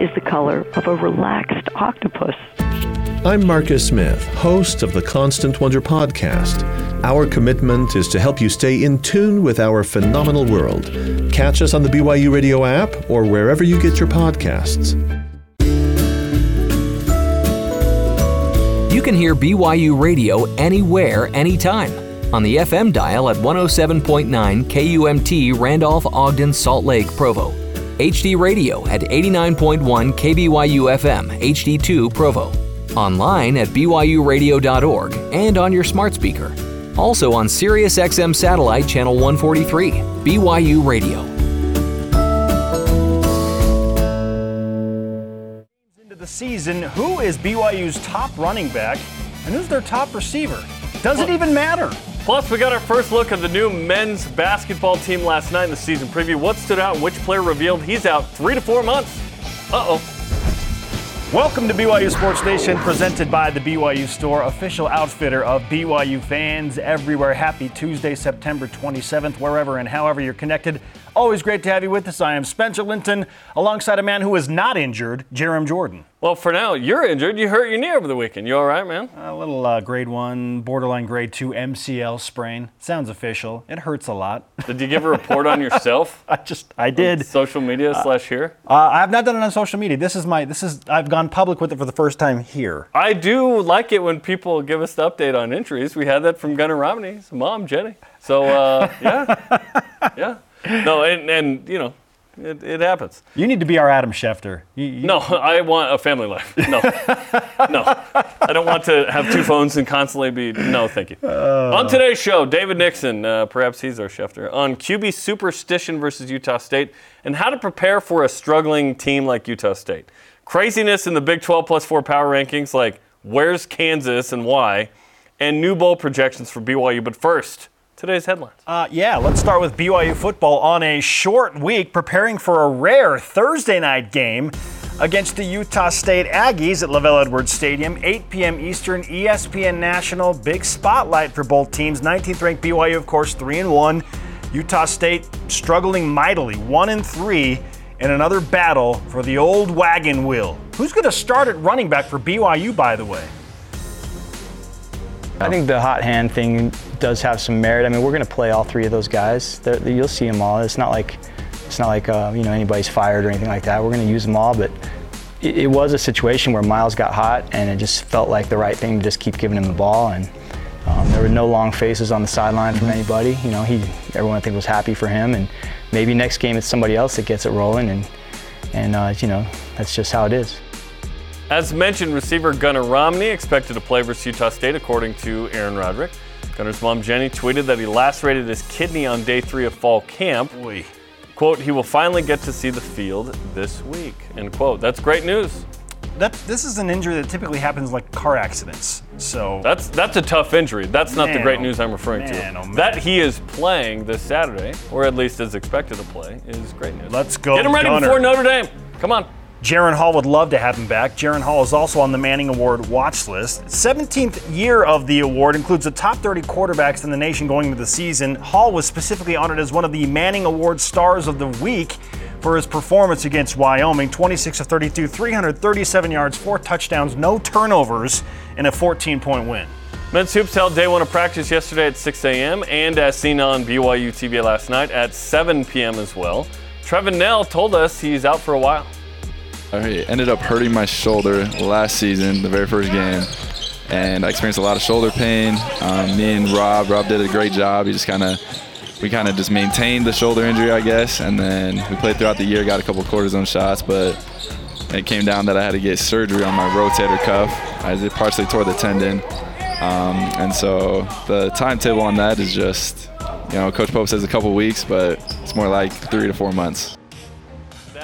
is the color of a relaxed octopus. I'm Marcus Smith, host of the Constant Wonder podcast. Our commitment is to help you stay in tune with our phenomenal world. Catch us on the BYU Radio app or wherever you get your podcasts. You can hear BYU Radio anywhere, anytime. On the FM dial at 107.9 KUMT Randolph, Ogden, Salt Lake, Provo. HD Radio at 89.1 KBYU FM, HD2 Provo online at byuradio.org and on your smart speaker. Also on SiriusXM Satellite Channel 143, BYU Radio. Into the season, who is BYU's top running back and who's their top receiver? Does it even matter? Plus, we got our first look at the new men's basketball team last night in the season preview. What stood out and which player revealed he's out three to four months? Uh oh. Welcome to BYU Sports Nation, presented by the BYU Store, official outfitter of BYU fans everywhere. Happy Tuesday, September 27th, wherever and however you're connected. Always great to have you with us. I am Spencer Linton, alongside a man who is not injured, Jarom Jordan. Well, for now, you're injured. You hurt your knee over the weekend. You all right, man? A little uh, grade one, borderline grade two MCL sprain. Sounds official. It hurts a lot. Did you give a report on yourself? I just, I did. Social media uh, slash here. Uh, I have not done it on social media. This is my, this is, I've gone public with it for the first time here. I do like it when people give us the update on injuries. We had that from Gunnar Romney's mom, Jenny. So uh, yeah, yeah. No, and, and you know, it, it, happens. You need to be our Adam Schefter. You, you... No, I want a family life. No, no, I don't want to have two phones and constantly be. No, thank you. Uh... On today's show, David Nixon, uh, perhaps he's our Schefter, on QB superstition versus Utah State and how to prepare for a struggling team like Utah State. Craziness in the Big 12 plus four power rankings, like where's Kansas and why, and new bowl projections for BYU. But first today's headlines. Uh, yeah, let's start with BYU football on a short week, preparing for a rare Thursday night game against the Utah State Aggies at LaVell Edwards Stadium, 8 p.m. Eastern, ESPN National. Big spotlight for both teams. 19th ranked BYU, of course, 3 and 1. Utah State struggling mightily, 1 and 3 in another battle for the old wagon wheel. Who's going to start at running back for BYU, by the way? I think the hot hand thing does have some merit. I mean, we're going to play all three of those guys. They're, you'll see them all. It's not like it's not like uh, you know anybody's fired or anything like that. We're going to use them all, but it, it, was a situation where Miles got hot, and it just felt like the right thing to just keep giving him the ball. And um, there were no long faces on the sideline from anybody. You know, he everyone I think was happy for him, and maybe next game it's somebody else that gets it rolling, and and uh, you know that's just how it is. As mentioned, receiver Gunnar Romney expected to play versus Utah State, according to Aaron Roderick. Gunnar's mom Jenny tweeted that he lacerated his kidney on day three of fall camp. Oy. Quote, he will finally get to see the field this week. End quote. That's great news. That, this is an injury that typically happens like car accidents. So that's that's a tough injury. That's not man, the great news I'm referring man, to. Oh that he is playing this Saturday, or at least is expected to play, is great news. Let's go. Get him ready Gunnar. before Notre Dame. Come on. Jaren Hall would love to have him back. Jaren Hall is also on the Manning Award watch list. 17th year of the award includes the top 30 quarterbacks in the nation going into the season. Hall was specifically honored as one of the Manning Award stars of the week for his performance against Wyoming 26 of 32, 337 yards, four touchdowns, no turnovers, and a 14 point win. Men's hoops held day one of practice yesterday at 6 a.m. and as seen on BYU TV last night at 7 p.m. as well. Trevin Knell told us he's out for a while. I ended up hurting my shoulder last season, the very first game, and I experienced a lot of shoulder pain. Um, me and Rob, Rob did a great job. He just kind of, we kind of just maintained the shoulder injury, I guess, and then we played throughout the year, got a couple cortisone shots, but it came down that I had to get surgery on my rotator cuff. I partially tore the tendon, um, and so the timetable on that is just, you know, Coach Pope says a couple weeks, but it's more like three to four months.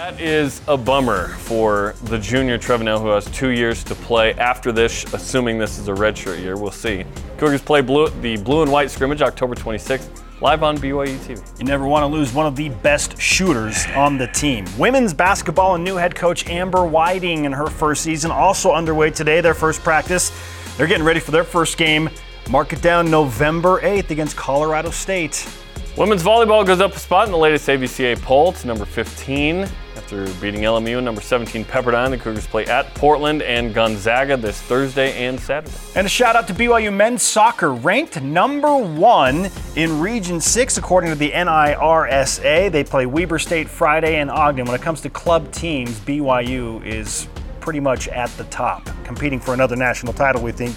That is a bummer for the junior Trevin Knell, who has two years to play after this, assuming this is a redshirt year. We'll see. Cougars play blue, the blue and white scrimmage October 26th, live on BYU TV. You never want to lose one of the best shooters on the team. Women's basketball and new head coach Amber Whiting in her first season also underway today, their first practice. They're getting ready for their first game. Mark it down November 8th against Colorado State. Women's volleyball goes up a spot in the latest AVCA poll to number 15 After beating LMU, number 17 Pepperdine, the Cougars play at Portland and Gonzaga this Thursday and Saturday. And a shout out to BYU men's soccer, ranked number one in Region 6 according to the NIRSA. They play Weber State Friday and Ogden. When it comes to club teams, BYU is pretty much at the top, competing for another national title, we think,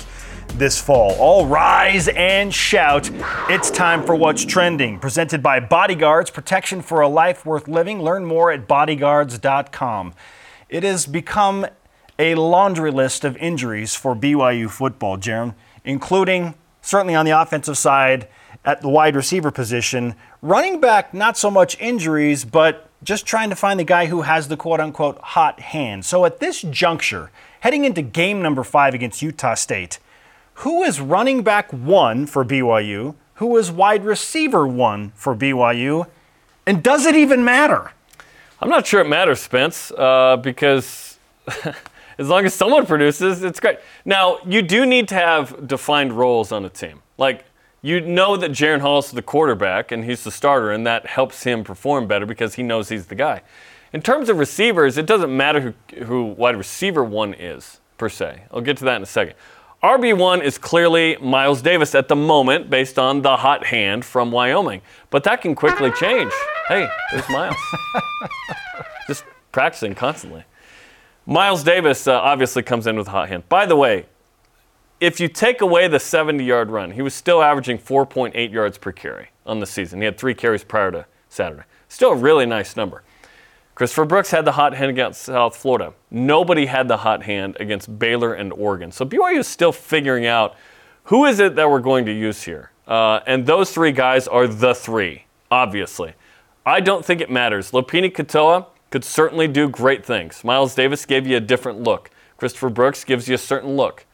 this fall. All rise and shout. It's time for What's Trending, presented by Bodyguards, protection for a life worth living. Learn more at bodyguards.com. It has become a laundry list of injuries for BYU football, Jarom, including certainly on the offensive side at the wide receiver position. Running back, not so much injuries, but just trying to find the guy who has the quote unquote hot hand. So at this juncture, heading into game number five against Utah State, who is running back one for BYU? Who is wide receiver one for BYU? And does it even matter? I'm not sure it matters, Spence, uh, because as long as someone produces, it's great. Now, you do need to have defined roles on a team. Like, you know that Jaren Hall is the quarterback and he's the starter, and that helps him perform better because he knows he's the guy. In terms of receivers, it doesn't matter who, who wide receiver one is, per se. I'll get to that in a second. RB1 is clearly Miles Davis at the moment based on the hot hand from Wyoming. But that can quickly change. Hey, there's Miles. Just practicing constantly. Miles Davis uh, obviously comes in with a hot hand. By the way, if you take away the 70 yard run, he was still averaging 4.8 yards per carry on the season. He had three carries prior to Saturday. Still a really nice number. Christopher Brooks had the hot hand against South Florida. Nobody had the hot hand against Baylor and Oregon. So BYU is still figuring out who is it that we're going to use here. Uh, and those three guys are the three, obviously. I don't think it matters. Lopini Katoa could certainly do great things. Miles Davis gave you a different look. Christopher Brooks gives you a certain look.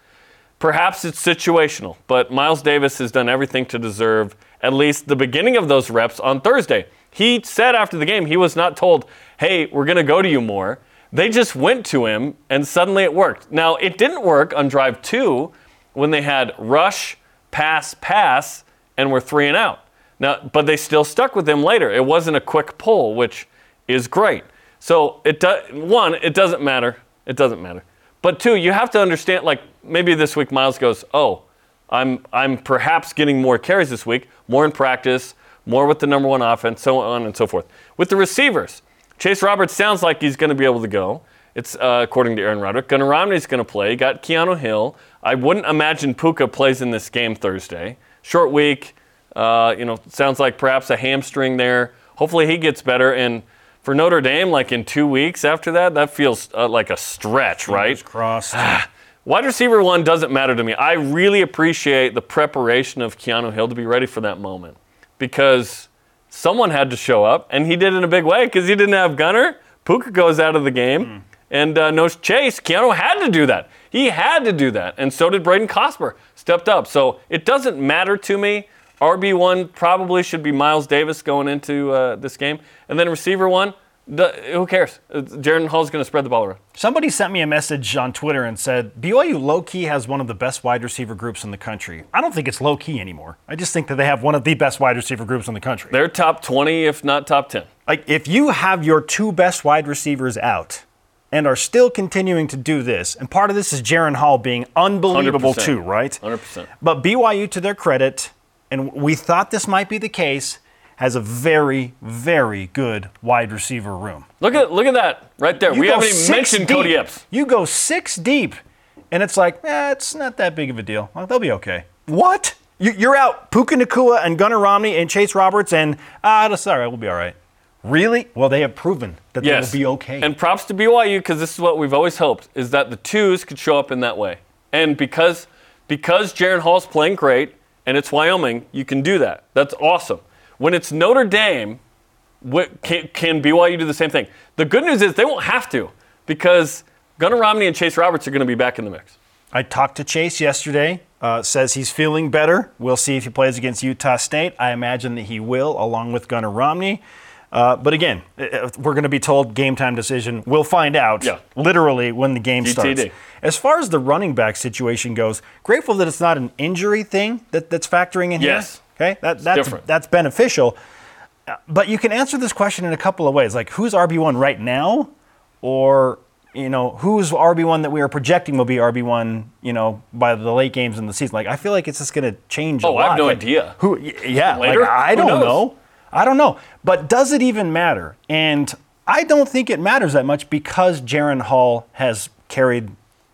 Perhaps it's situational, but Miles Davis has done everything to deserve at least the beginning of those reps on Thursday. He said after the game he was not told, hey, we're going to go to you more. They just went to him and suddenly it worked. Now, it didn't work on drive two when they had rush, pass, pass, and were three and out. Now, but they still stuck with him later. It wasn't a quick pull, which is great. So it do, one, it doesn't matter. It doesn't matter. But two, you have to understand. Like maybe this week, Miles goes, "Oh, I'm I'm perhaps getting more carries this week, more in practice, more with the number one offense, so on and so forth." With the receivers, Chase Roberts sounds like he's going to be able to go. It's uh, according to Aaron Roderick. Gunnar Romney's going to play. Got Keanu Hill. I wouldn't imagine Puka plays in this game Thursday. Short week. Uh, you know, sounds like perhaps a hamstring there. Hopefully he gets better. And for Notre Dame, like in two weeks after that, that feels uh, like a stretch, right? Crossed. Wide receiver one doesn't matter to me. I really appreciate the preparation of Keanu Hill to be ready for that moment because someone had to show up, and he did in a big way because he didn't have Gunnar. Puka goes out of the game, Hmm. and uh, no Chase. Keanu had to do that. He had to do that, and so did Braden Cosper. Stepped up. So it doesn't matter to me. RB one probably should be Miles Davis going into uh, this game, and then receiver one. The- who cares? Jaren Hall's going to spread the ball around. Somebody sent me a message on Twitter and said BYU low key has one of the best wide receiver groups in the country. I don't think it's low key anymore. I just think that they have one of the best wide receiver groups in the country. They're top 20, if not top 10. Like if you have your two best wide receivers out and are still continuing to do this, and part of this is Jaren Hall being unbelievable 100%. too, right? 100%. But BYU, to their credit, and we thought this might be the case, has a very, very good wide receiver room. Look at look at that right there. You we haven't even mentioned deep. Cody Epps. You go six deep, and it's like, eh, it's not that big of a deal. Well, they'll be okay. What? You, you're out Puka Nacua and Gunnar Romney and Chase Roberts, and ah, that's all right. We'll be all right. Really? Well, they have proven that Yes. they will be okay. And props to BYU because this is what we've always hoped is that the twos could show up in that way. And because because Jaren Hall's playing great and it's Wyoming, you can do that. That's awesome. When it's Notre Dame, what, can, can BYU do the same thing? The good news is they won't have to because Gunnar Romney and Chase Roberts are going to be back in the mix. I talked to Chase yesterday. Uh, says he's feeling better. We'll see if he plays against Utah State. I imagine that he will, along with Gunnar Romney. Uh, but again, uh, we're going to be told game time decision. We'll find out Yeah. literally when the game starts. As far as the running back situation goes, grateful that it's not an injury thing that, that's factoring in Yes. here. Okay, that, that's different. that's beneficial. Uh, but you can answer this question in a couple of ways. Like, who's RB one right now, or you know, who's RB one that we are projecting will be RB one, you know, by the late games in the season. Like, I feel like it's just going to change. Oh, I have no Like, idea. Who? Yeah, like, Later? I Who don't knows? know. I don't know. But does it even matter? And I don't think it matters that much because Jaren Hall has carried,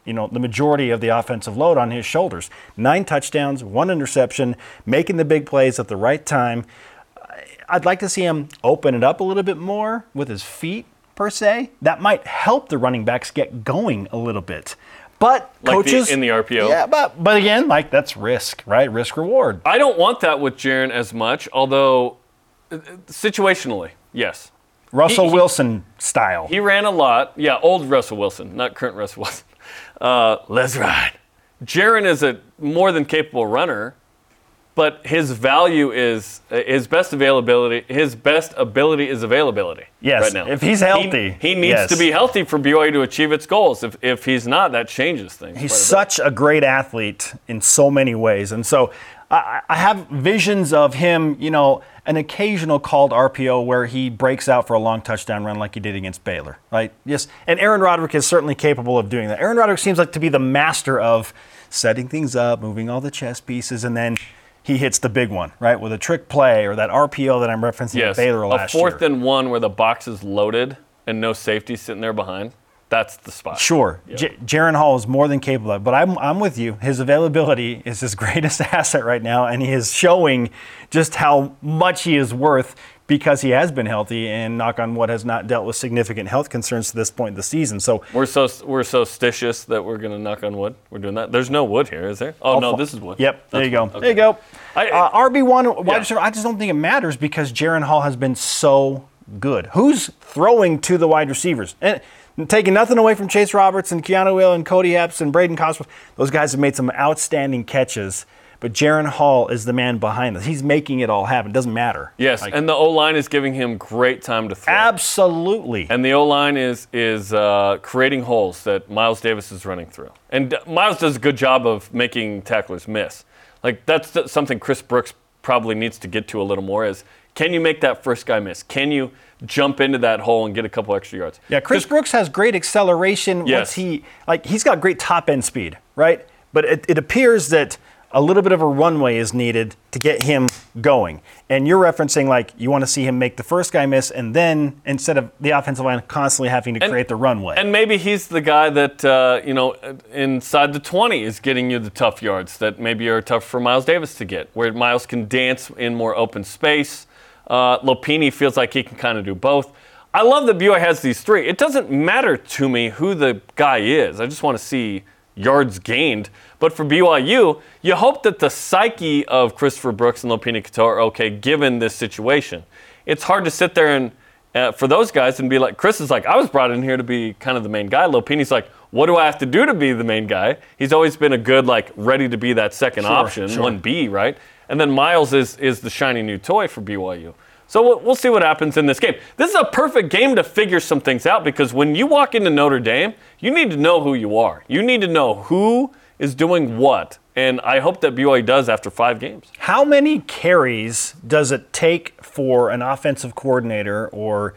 you know, the majority of the offensive load on his shoulders. Nine touchdowns, one interception, making the big plays at the right time. I'd like to see him open it up a little bit more with his feet, per se. That might help the running backs get going a little bit. But Like the- coaches in the RPO? yeah, but but again, like that's risk, right? Risk reward. I don't want that with Jaren as much, although situationally, yes. Russell he- Wilson style. He ran a lot. Yeah, old Russell Wilson, not current Russell Wilson. Uh, let's ride. Jaren is a more than capable runner, but his value is his best availability. His best ability is availability. Yes, right now. if he's healthy, he, needs yes. to be healthy for BYU to achieve its goals. If if he's not, that changes things. He's a such a great athlete in so many ways. And so I, I have visions of him, you know, an occasional called RPO where he breaks out for a long touchdown run like he did against Baylor, right? Yes. And Aaron Roderick is certainly capable of doing that. Aaron Roderick seems like to be the master of setting things up, moving all the chess pieces, and then he hits the big one, right? With a trick play or that RPO that I'm referencing Yes, at Baylor a fourth year. and one where the box is loaded and no safety sitting there behind. That's the spot. Sure, J- Jaren Hall is more than capable of, but I'm, I'm with you. His availability is his greatest asset right now, and he is showing just how much he is worth because he has been healthy and, knock on wood, has not dealt with significant health concerns to this point in the season. So, We're so we're so stitious that we're gonna knock on wood. We're doing that. There's no wood here, is there? Oh no, this is wood. Yep, there you go. wood. There you go. I- uh, RB1 wide Yeah. receiver, I just don't think it matters because Jaren Hall has been so good. Who's throwing to the wide receivers? And taking nothing away from Chase Roberts and Keanu Hill and Cody Epps and Braden Cosper. Those guys have made some outstanding catches. But Jaren Hall is the man behind this. He's making it all happen. It doesn't matter. Yes, Like, and the O line is giving him great time to throw. absolutely. And the O line is is uh, creating holes that Miles Davis is running through. And uh, Miles does a good job of making tacklers miss. Like that's th- something Chris Brooks probably needs to get to a little more. Is can you make that first guy miss? Can you jump into that hole and get a couple extra yards? Yeah, Chris Brooks has great acceleration Yes. once he like he's got great top end speed, right? But it, it appears that a little bit of a runway is needed to get him going. And you're referencing like you want to see him make the first guy miss, and then instead of the offensive line constantly having to And- create the runway. And maybe he's the guy that, uh, you know, inside the 20 is getting you the tough yards that maybe are tough for Miles Davis to get, where Miles can dance in more open space. Uh, Lopini feels like he can kind of do both. I love that BYU has these three. It doesn't matter to me who the guy is. I just want to see yards gained. But for BYU, you hope that the psyche of Christopher Brooks and Lopini Katoa are okay given this situation. It's hard to sit there and uh, for those guys and be like, Chris is like, I was brought in here to be kind of the main guy. Lopini's like, what do I have to do to be the main guy? He's always been a good, like, ready to be that second option, sure. 1B, right? And then Miles is, is the shiny new toy for BYU. So we'll, we'll see what happens in this game. This is a perfect game to figure some things out because when you walk into Notre Dame, you need to know who you are. You need to know who is doing what. And I hope that BYU does after five games. How many carries does it take for an offensive coordinator or,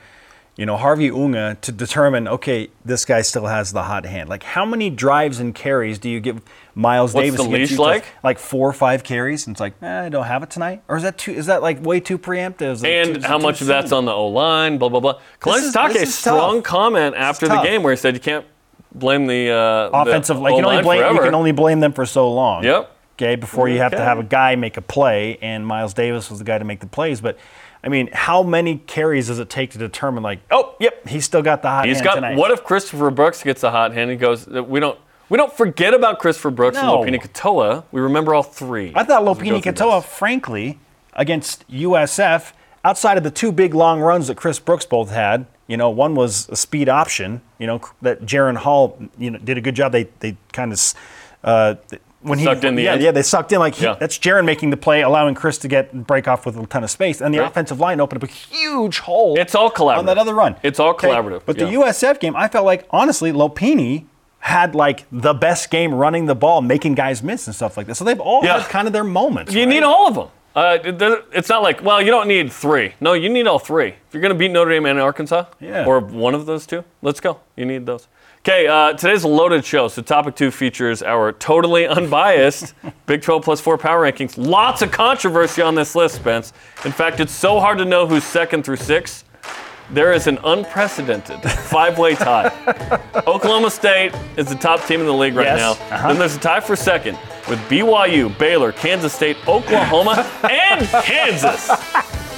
you know, Harvey Unga to determine, okay, this guy still has the hot hand? Like, how many drives and carries do you give Miles What's Davis? the against leash like? Like four or five carries, and it's like, eh, I don't have it tonight, or is that too? Is that like way too preemptive? Too- and is how much of that's on the O line, blah blah blah. Kalani is- Sitake, this is strong tough. comment after the game where he said you can't blame the uh, offensive? the like you can only O-line blame you can only blame them for so long. Yep. Okay, before you have to have a guy make a play, and Miles Davis was the guy to make the plays. But I mean, how many carries does it take to determine? Like, oh, yep, he's still got the hot He's hand got. tonight. What if Christopher Brooks gets a hot hand? He goes. We don't. We don't forget about Christopher Brooks No. and Lopini Katoa. We remember all three. I thought as we go Lopini Katoa, frankly, against USF, outside of the two big long runs that Chris Brooks both had, you know, one was a speed option, you know, that Jaren Hall, you know, did a good job. They they kind of uh, when Sucked he in the yeah end. yeah they sucked in like he- Yeah. that's Jaren making the play, allowing Chris to get break off with a ton of space, and the Right. offensive line opened up a huge hole. It's all collaborative. on that other run. It's all Okay? collaborative, But the. USF game, I felt like honestly, Lopini had like the best game running the ball, making guys miss and stuff like that. So they've all Yeah. had kind of their moments. You right? need all of them. Uh, it it's not like, well, you don't need three. No, you need all three. If you're going to beat Notre Dame and Arkansas, Yeah. or one of those two, let's go. You need those. Okay, uh, today's a loaded show. So, topic two features our totally unbiased Big 12 plus four power rankings. Lots of controversy on this list, Spence. In fact, it's so hard to know who's second through six. There is an unprecedented five way tie. Oklahoma State is the top team in the league right Yes. now. Uh-huh. Then there's a tie for second with BYU, Baylor, Kansas State, Oklahoma, and Kansas.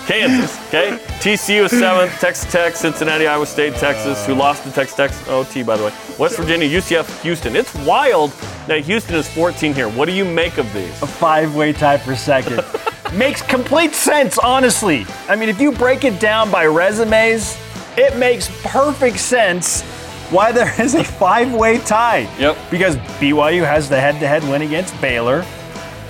Kansas, okay? TCU is seventh, Texas Tech, Cincinnati, Iowa State, Texas, who lost to Texas Tech, OT by the way. West Virginia, UCF, Houston. It's wild that Houston is 14 here. What do you make of these? A five-way tie for second. makes complete sense, honestly. I mean, if you break it down by resumes, it makes perfect sense why there is a five-way tie. Yep. Because BYU has the head-to-head win against Baylor.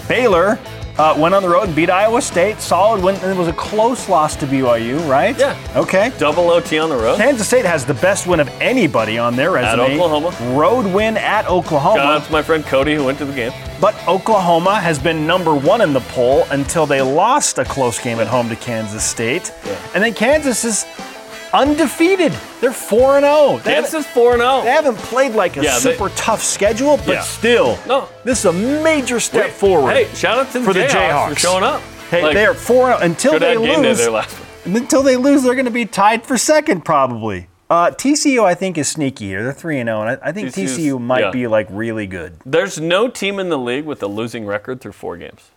Baylor uh, went on the road and beat Iowa State. Solid win. And it was a close loss to BYU, right? Yeah. Okay. Double OT on the road. Kansas State has the best win of anybody on their resume. At Oklahoma. Road win at Oklahoma. Shout out to my friend Cody who went to the game. But Oklahoma has been number one in the poll until they lost a close game at home to Kansas State. And then Kansas is undefeated. They're 4 0. Kansas 4 0. They haven't played like a Yeah, they- super tough schedule, but Yeah. still, No. this is a major step forward. Hey, shout out to the, For the Jayhawks, Jayhawks. for showing up. Hey, Like, oh. they are 4 0 until they at game day lose. there last week. Until they lose, they're going to be tied for second, probably. Uh, TCU, I think, is sneaky here. They're 3 and 0, and I, I think TCU's TCU might yeah. be like really good. There's no team in the league with a losing record through four games.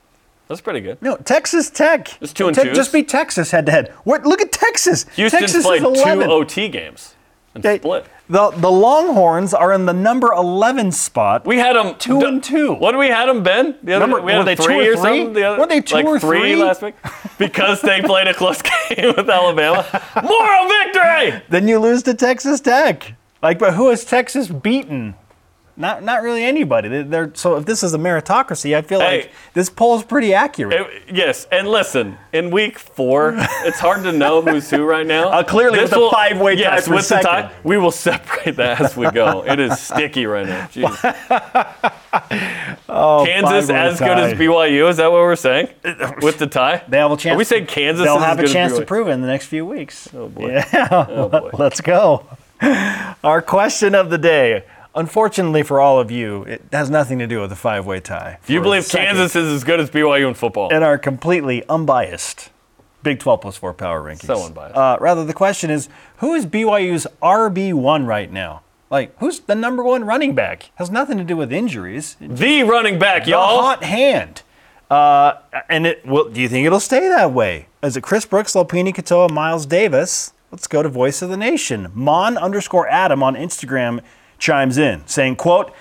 That's pretty good. No, Texas Tech. It's two and Tech twos. Just beat Texas head to head. What? Look at Texas. Houston's Texas played is two OT games and Okay, split. The the Longhorns are in the number 11 spot. We had them Two and two. What did we had them, Ben? The other, Remember, we had were they 'em two three or or three? something. The other, Weren't they two like or three three? last week? Because they played a close game with Alabama. Moral victory. then you lose to Texas Tech. Like, but who has Texas beaten? Not not really anybody. They- They're so if this is a meritocracy, I feel Hey. like this poll is pretty accurate. It- yes, and listen, in week four, it's hard to know who's who right now. Uh, clearly This with a five-way tie yes, with the tie, we will separate that as we go. It is sticky right now. Jeez. Kansas as good as. BYU? Is that what we're saying? With the tie? They have a chance. Are we saying Kansas They'll have a chance to prove it in the next few weeks. Oh boy. Yeah, Oh boy. let's go. Our question of the day. Unfortunately for all of you, it has nothing to do with the five-way tie. You believe Kansas is as good as BYU in football? And are completely unbiased Big 12 plus 4 power rankings? So unbiased. Uh, rather, the question is, who is BYU's RB1 right now? Like, who's the number one running back? Has nothing to do with injuries. the running back, The y'all. hot hand. Uh, and it will. Do you think it'll stay that way? Is it Chris Brooks, Lopini Katoa, Miles Davis? Let's go to Voice of the Nation. Mon underscore Adam on Instagram chimes in saying, "quote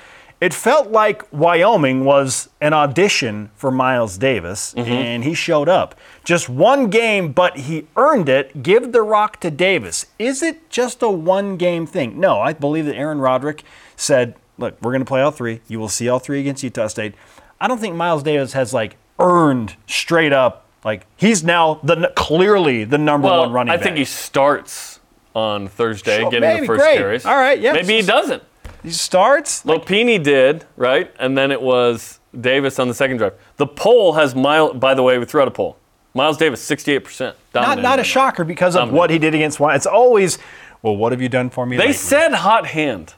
It felt like Wyoming was an audition for Miles Davis, mm-hmm. and he showed up. Just one game, but he earned it. Give the rock to Davis. Is it just a one game thing? No, I believe that Aaron Roderick said, Look, we're going to play all three. You will see all three against Utah State. I don't think Miles Davis has like earned straight up, like he's now the clearly the number well, one running I back. I think he starts on Thursday, Sure, getting maybe, the first great. carries. All right, yeah. Maybe he doesn't. He starts. Lopini did, right? And then it was Davis on the second drive. The poll has Miles, by the way, we threw out a poll. Miles Davis, 68%. Not, not a shocker because of Dominating. what he did against Wyoming. It's always, well, what have you done for me? They lately? said hot hand.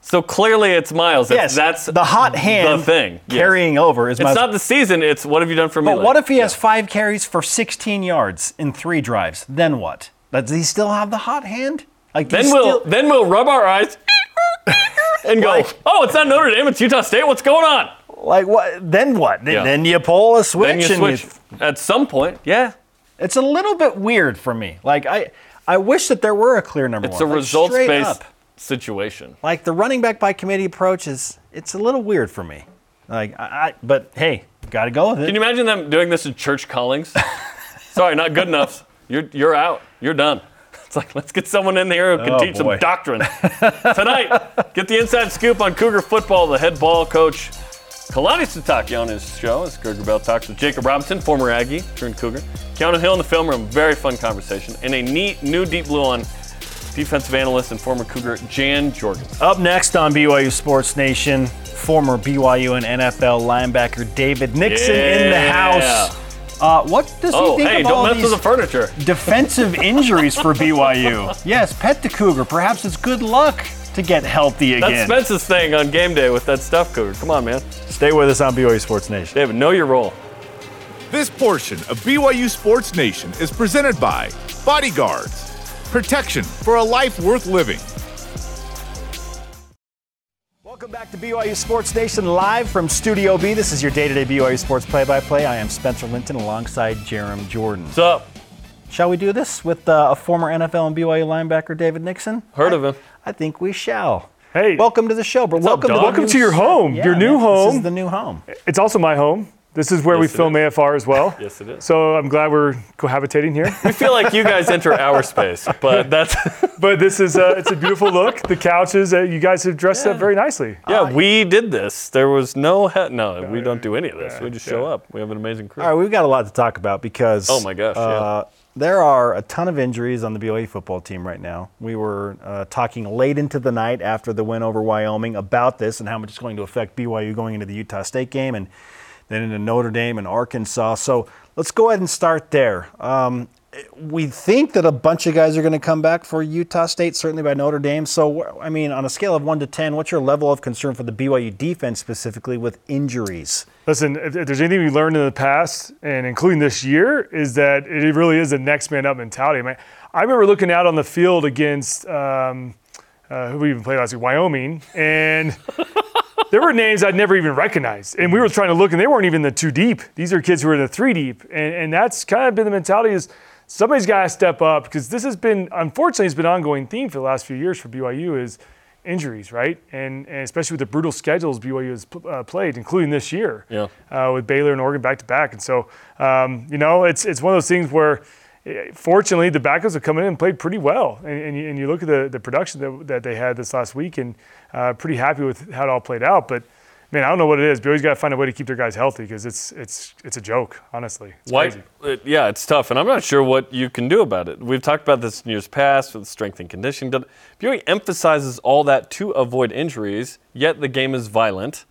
So clearly it's Miles. yes. That's the hot hand the thing. Yes. carrying over is It's not the season, it's what have you done for me but what if he has five carries for 16 yards in three drives? Then what? Does he still have the hot hand? Like Then we'll still- then we'll rub our eyes and go, Like- oh, it's not Notre Dame, it's Utah State. What's going on? like what? Then what? Then, Yeah. then you pull a switch. Then you and switch at some point. Yeah, It's a little bit weird for me. Like I, I wish that there were a clear number it's one. a like results-based up. situation. Like the running back by committee approach is, it's a little weird for me. Like I, I but hey, got to go with it. Can you imagine them doing this in church callings? Sorry, not good enough. You're you're out. You're done. It's like let's get someone in here who can Oh, teach boy. some doctrine tonight. Get the inside scoop on Cougar football. The head ball coach Kalani Sitake on his show as Greg Wrubell talks with Jacob Robinson, former Aggie turned Cougar. Keanu Hill in the film room. Very fun conversation and a neat new deep blue on defensive analyst and former Cougar Jan Jorgens. Up next on BYU Sports Nation, former BYU and NFL linebacker David Nixon in the Yeah. house. Uh, what does he Oh, think hey, of all these the furniture. defensive injuries for BYU? Yes, pet the cougar. Perhaps it's good luck to get healthy again. That's again. Spence's thing on game day with that stuff cougar. Come on, man. Stay with us on BYU Sports Nation. David, know your role. This portion of BYU Sports Nation is presented by Bodyguards. Protection for a life worth living. Welcome back to BYU Sports Nation live from Studio B. This is your day-to-day BYU Sports play-by-play. I am Spencer Linton alongside Jarom Jordan. What's up? Shall we do this with uh, a former NFL and BYU linebacker, David Nixon? Heard of him. I think we shall. Hey, Welcome to the show, but up, welcome to Welcome to your set. home, your new man, This home. is the new home. it's also my home. This is where we Yes, it film is. AFR as well. Yes, it is. So I'm glad we're cohabitating here. We feel like you guys enter our space, but that's but this is uh, it's a beautiful look. The couches, uh, you guys have dressed up very nicely. yeah. We did this. There was no he- no. We don't do any of this. We just show up. We have an amazing crew. All right, we've got a lot to talk about because Oh my gosh, yeah. uh, there are a ton of injuries on the BYU football team right now. We were uh, talking late into the night after the win over Wyoming about this and how much it's going to affect BYU going into the Utah State game and then into Notre Dame and Arkansas. So let's go ahead and start there. Um, we think that a bunch of guys are going to come back for Utah State, certainly by Notre Dame. So, I mean, on a scale of one to 10, what's your level of concern for the BYU defense specifically with injuries? Listen, if, if there's anything we learned in the past, and including this year, is that it really is a next man up mentality. I, mean, I remember looking out on the field against um, uh, who we even played last week, Wyoming, and there were names I'd never even recognized. And we were trying to look, and they weren't even the two deep. These are kids who are the three deep, and, and that's kind of been the mentality is somebody's got to step up because this has been, unfortunately, it's been an ongoing theme for the last few years for BYU is injuries, right? And, and especially with the brutal schedules BYU has uh, played, including this year Yeah. uh, with Baylor and Oregon back to back. And so, um, you know, it's it's one of those things where, fortunately, the backups have come in and played pretty well. And, and, you, and you look at the, the production that, that they had this last week, and uh, pretty happy with how it all played out. But man, I don't know what it is. BYU's got to find a way to keep their guys healthy because it's it's it's a joke, honestly. It's Why? crazy. it- yeah, it's tough, and I'm not sure what you can do about it. We've talked about this in years past with strength and conditioning. But BYU emphasizes all that to avoid injuries, yet the game is violent.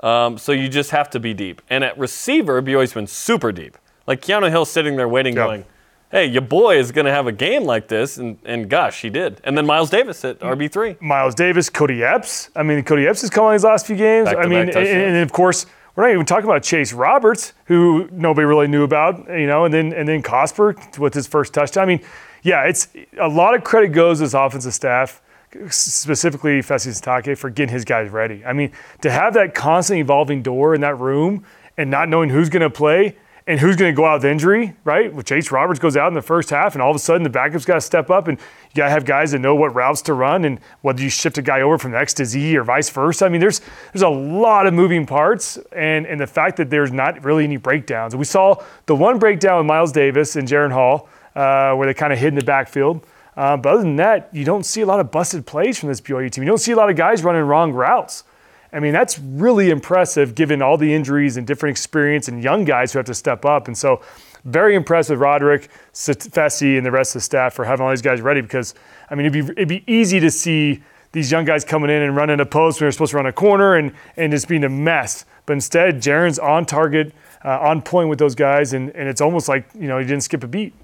Um, so you just have to be deep. And at receiver, BYU's been super deep. Like Keanu Hill sitting there waiting, Yeah. going, "Hey, your boy is going to have a game like this," and, and gosh, he did. And then Miles Davis at hmm. RB three. Miles Davis, Cody Epps. I mean, Cody Epps has come on these last few games. I mean, and, and of course we're not even talking about Chase Roberts, who nobody really knew about, you know, and then and then Cosper with his first touchdown. I mean, yeah, it's a lot of credit goes to this offensive staff, specifically Fesi Sitake, for getting his guys ready. I mean, to have that constant evolving door in that room and not knowing who's going to play and who's going to go out with injury, right? Well, Chase Roberts goes out in the first half, and all of a sudden the backup's got to step up, and you got to have guys that know what routes to run, and whether you shift a guy over from X to Z or vice versa. I mean, there's there's a lot of moving parts, and and the fact that there's not really any breakdowns. We saw the one breakdown with Miles Davis and Jaren Hall, uh, where they kind of hid in the backfield. Uh, but other than that, you don't see a lot of busted plays from this BYU team. You don't see a lot of guys running wrong routes. I mean, that's really impressive given all the injuries and different experience and young guys who have to step up. And so, very impressed with Roderick, Fesi, and the rest of the staff for having all these guys ready because, I mean, it'd be, it'd be easy to see these young guys coming in and running a post when they're supposed to run a corner and, and just being a mess. But instead, Jaren's on target, uh, on point with those guys, and, and it's almost like, you know, he didn't skip a beat.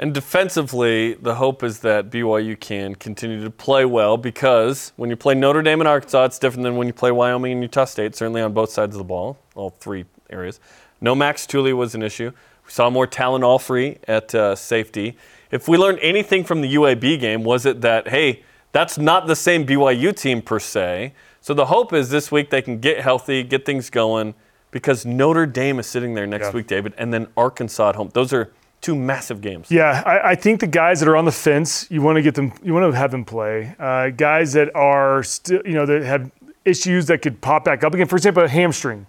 And defensively, the hope is that BYU can continue to play well because when you play Notre Dame and Arkansas, it's different than when you play Wyoming and Utah State, certainly on both sides of the ball, all three areas. No Max Tooley was an issue. We saw more talent all free at uh, safety. If we learned anything from the UAB game, was it that, hey, that's not the same BYU team per se. So the hope is this week they can get healthy, get things going, because Notre Dame is sitting there next Yeah. week, David, and then Arkansas at home. Those are two massive games. Yeah, I, I think the guys that are on the fence, you want to get them, you want to have them play. Uh, guys that are still, you know, that have issues that could pop back up again. For example, a hamstring.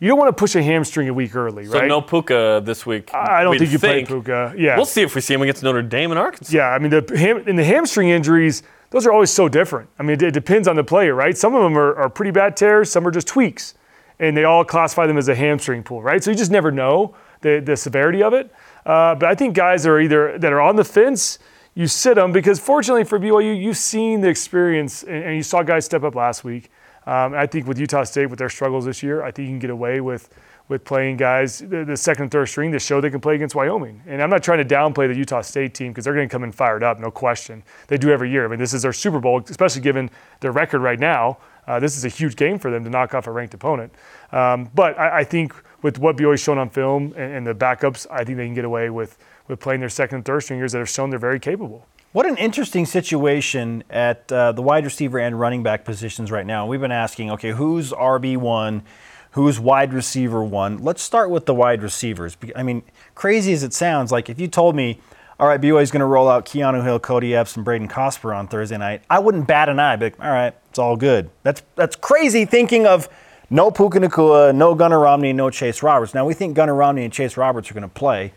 You don't want to push a hamstring a week early, So right? So no Puka this week. I don't think you play. Puka. Yeah, We'll see if we see him against Notre Dame and Arkansas. Yeah, I mean the ham, and the hamstring injuries, those are always so different. I mean, it, it depends on the player, right? Some of them are, are pretty bad tears, some are just tweaks, and they all classify them as a hamstring pull, right? So you just never know the, the severity of it. Uh, but I think guys are either that are on the fence, you sit them because fortunately for BYU, you've seen the experience and, and you saw guys step up last week. Um, I think with Utah State, with their struggles this year, I think you can get away with with playing guys the, the second and third string to show they can play against Wyoming. And I'm not trying to downplay the Utah State team because they're going to come in fired up, no question. They do every year. I mean, this is their Super Bowl, especially given their record right now. Uh, this is a huge game for them to knock off a ranked opponent. Um, but I, I, think with what BYU's shown on film and, and the backups, I think they can get away with with playing their second and third stringers that have shown they're very capable. What an interesting situation at uh, the wide receiver and running back positions right now. We've been asking, okay, who's RB one, who's wide receiver one? Let's start with the wide receivers. I mean, crazy as it sounds, like if you told me, all right, BYU is going to roll out Keanu Hill, Cody Epps, and Braden Cosper on Thursday night, I wouldn't bat an eye. But all right, it's all good. That's that's crazy thinking of no Puka Nacua, no Gunnar Romney, no Chase Roberts. Now we think Gunnar Romney and Chase Roberts are going to play.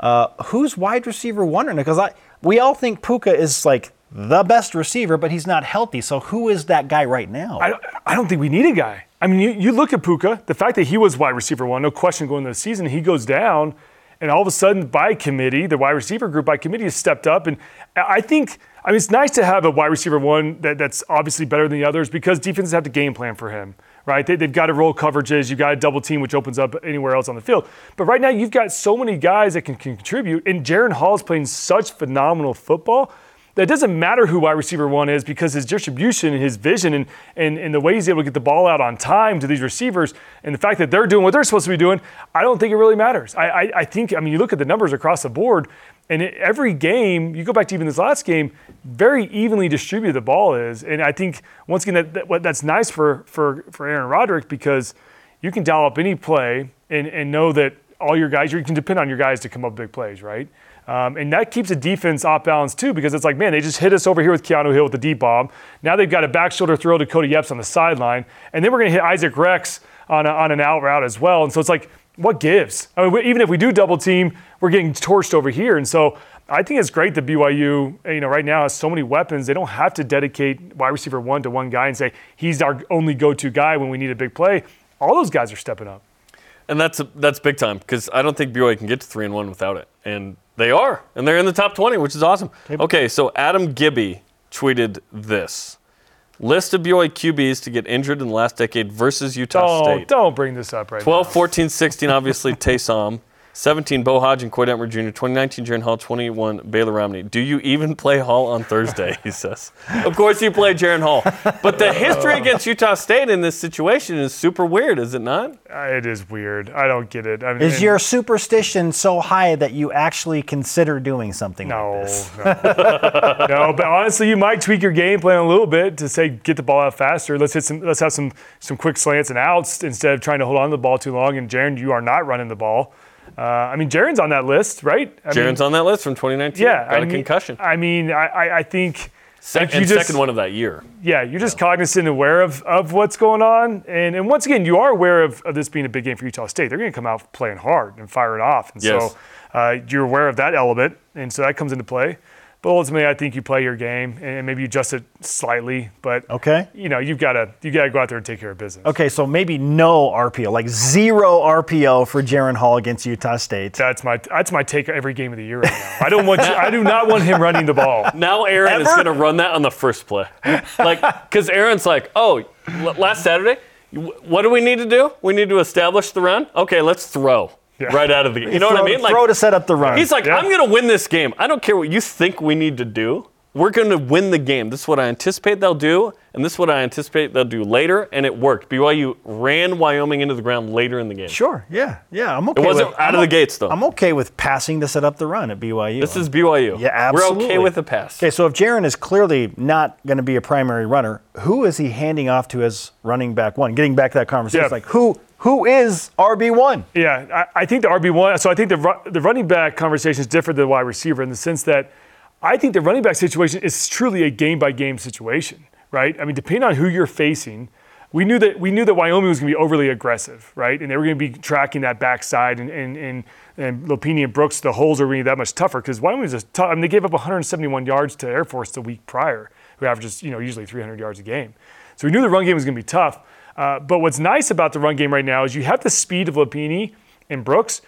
Uh, who's wide receiver one? Because I we all think Puka is like the best receiver, but he's not healthy. So who is that guy right now? I, I don't think we need a guy. I mean, you, you look at Puka, the fact that he was wide receiver one, no question going into the season, he goes down, and all of a sudden, by committee, the wide receiver group by committee has stepped up. And I think, I mean, it's nice to have a wide receiver one that, that's obviously better than the others because defenses have to game plan for him right? They, have got to roll coverages. You've got to double team, which opens up anywhere else on the field. But right now, you've got so many guys that can, can contribute. And Jaren Hall is playing such phenomenal football that it doesn't matter who wide receiver one is because his distribution and his vision and, and, and the way he's able to get the ball out on time to these receivers and the fact that they're doing what they're supposed to be doing, I don't think it really matters. I, I, I think, I mean, you look at the numbers across the board, and it, every game, you go back to even this last game, very evenly distributed the ball is. And I think, once again, that, that, that's nice for, for, for Aaron Roderick because you can dial up any play and, and know that all your guys, you can depend on your guys to come up big plays, right? Um, and that keeps the defense off balance too, because it's like, man, they just hit us over here with Keanu Hill with the deep bomb. Now they've got a back shoulder throw to Cody Epps on the sideline, and then we're going to hit Isaac Rex on, a, on an out route as well. And so it's like, what gives? I mean, even if we do double team, we're getting torched over here. And so I think it's great that BYU, you know, right now has so many weapons. They don't have to dedicate wide receiver one to one guy and say he's our only go-to guy when we need a big play. All those guys are stepping up. And that's that's big time because I don't think BYU can get to three and one without it. And they are, and they're in the top 20, which is awesome. Okay, so Adam Gibby tweeted this. List of BYU QBs to get injured in the last decade versus Utah don't, State. Don't bring this up right 12, now. 14, 16, obviously Taysom. 17, Beau Hoge and Koy Detmer Jr. 2019, Jaren Hall. 21, Baylor Romney. Do you even play Hall on Thursday? He says. of course you play Jaren Hall. But the history against Utah State in this situation is super weird, is it not? Uh, it is weird. I don't get it. I mean, is your superstition so high that you actually consider doing something no, like this? No, no. But honestly, you might tweak your game plan a little bit to say get the ball out faster. Let's hit some. Let's have some some quick slants and outs instead of trying to hold on to the ball too long. And Jaren, you are not running the ball. Uh, I mean, Jaren's on that list, right? I mean, on that list from 2019. Yeah, got I a mean, concussion. I mean, I, I think. Sec- and just, second one of that year. Yeah, you're just yeah. cognizant, and aware of, of what's going on, and and once again, you are aware of, of this being a big game for Utah State. They're going to come out playing hard and fire it off, and yes. so uh, you're aware of that element, and so that comes into play. But ultimately, I think you play your game and maybe you adjust it slightly. But okay, you know, you've got to you got to go out there and take care of business. Okay, so maybe no RPO, like zero RPO for Jaren Hall against Utah State. That's my that's my take every game of the year right now. I don't want you, I do not want him running the ball. Now Aaron Ever? is going to run that on the first play, like because Aaron's like, oh, last Saturday, what do we need to do? We need to establish the run. Okay, let's throw. Yeah. right out of the game. You know throw, what I mean? Like throw to set up the run. He's like, yeah. I'm going to win this game. I don't care what you think we need to do. We're going to win the game. This is what I anticipate they'll do, and this is what I anticipate they'll do later. And it worked. BYU ran Wyoming into the ground later in the game. Sure. Yeah. Yeah. I'm okay. It wasn't with, out I'm of the gates though. I'm okay with passing to set up the run at BYU. This is BYU. Yeah, absolutely. We're okay with the pass. Okay. So if Jaren is clearly not going to be a primary runner, who is he handing off to as running back one? Getting back to that conversation, yeah. like who who is RB1? Yeah, I, I, think the RB1, so I think the, the running back conversation is different than the wide receiver in the sense that I think the running back situation is truly a game by game situation, right? I mean, depending on who you're facing, we knew that we knew that Wyoming was going to be overly aggressive, right? And they were going to be tracking that backside, and and and, and Lopini and Brooks, the holes are going to be that much tougher because Wyoming was just tough. I mean, they gave up 171 yards to Air Force the week prior, who averages you know usually 300 yards a game. So we knew the run game was going to be tough. Uh, but what's nice about the run game right now is you have the speed of Lopini and Brooks,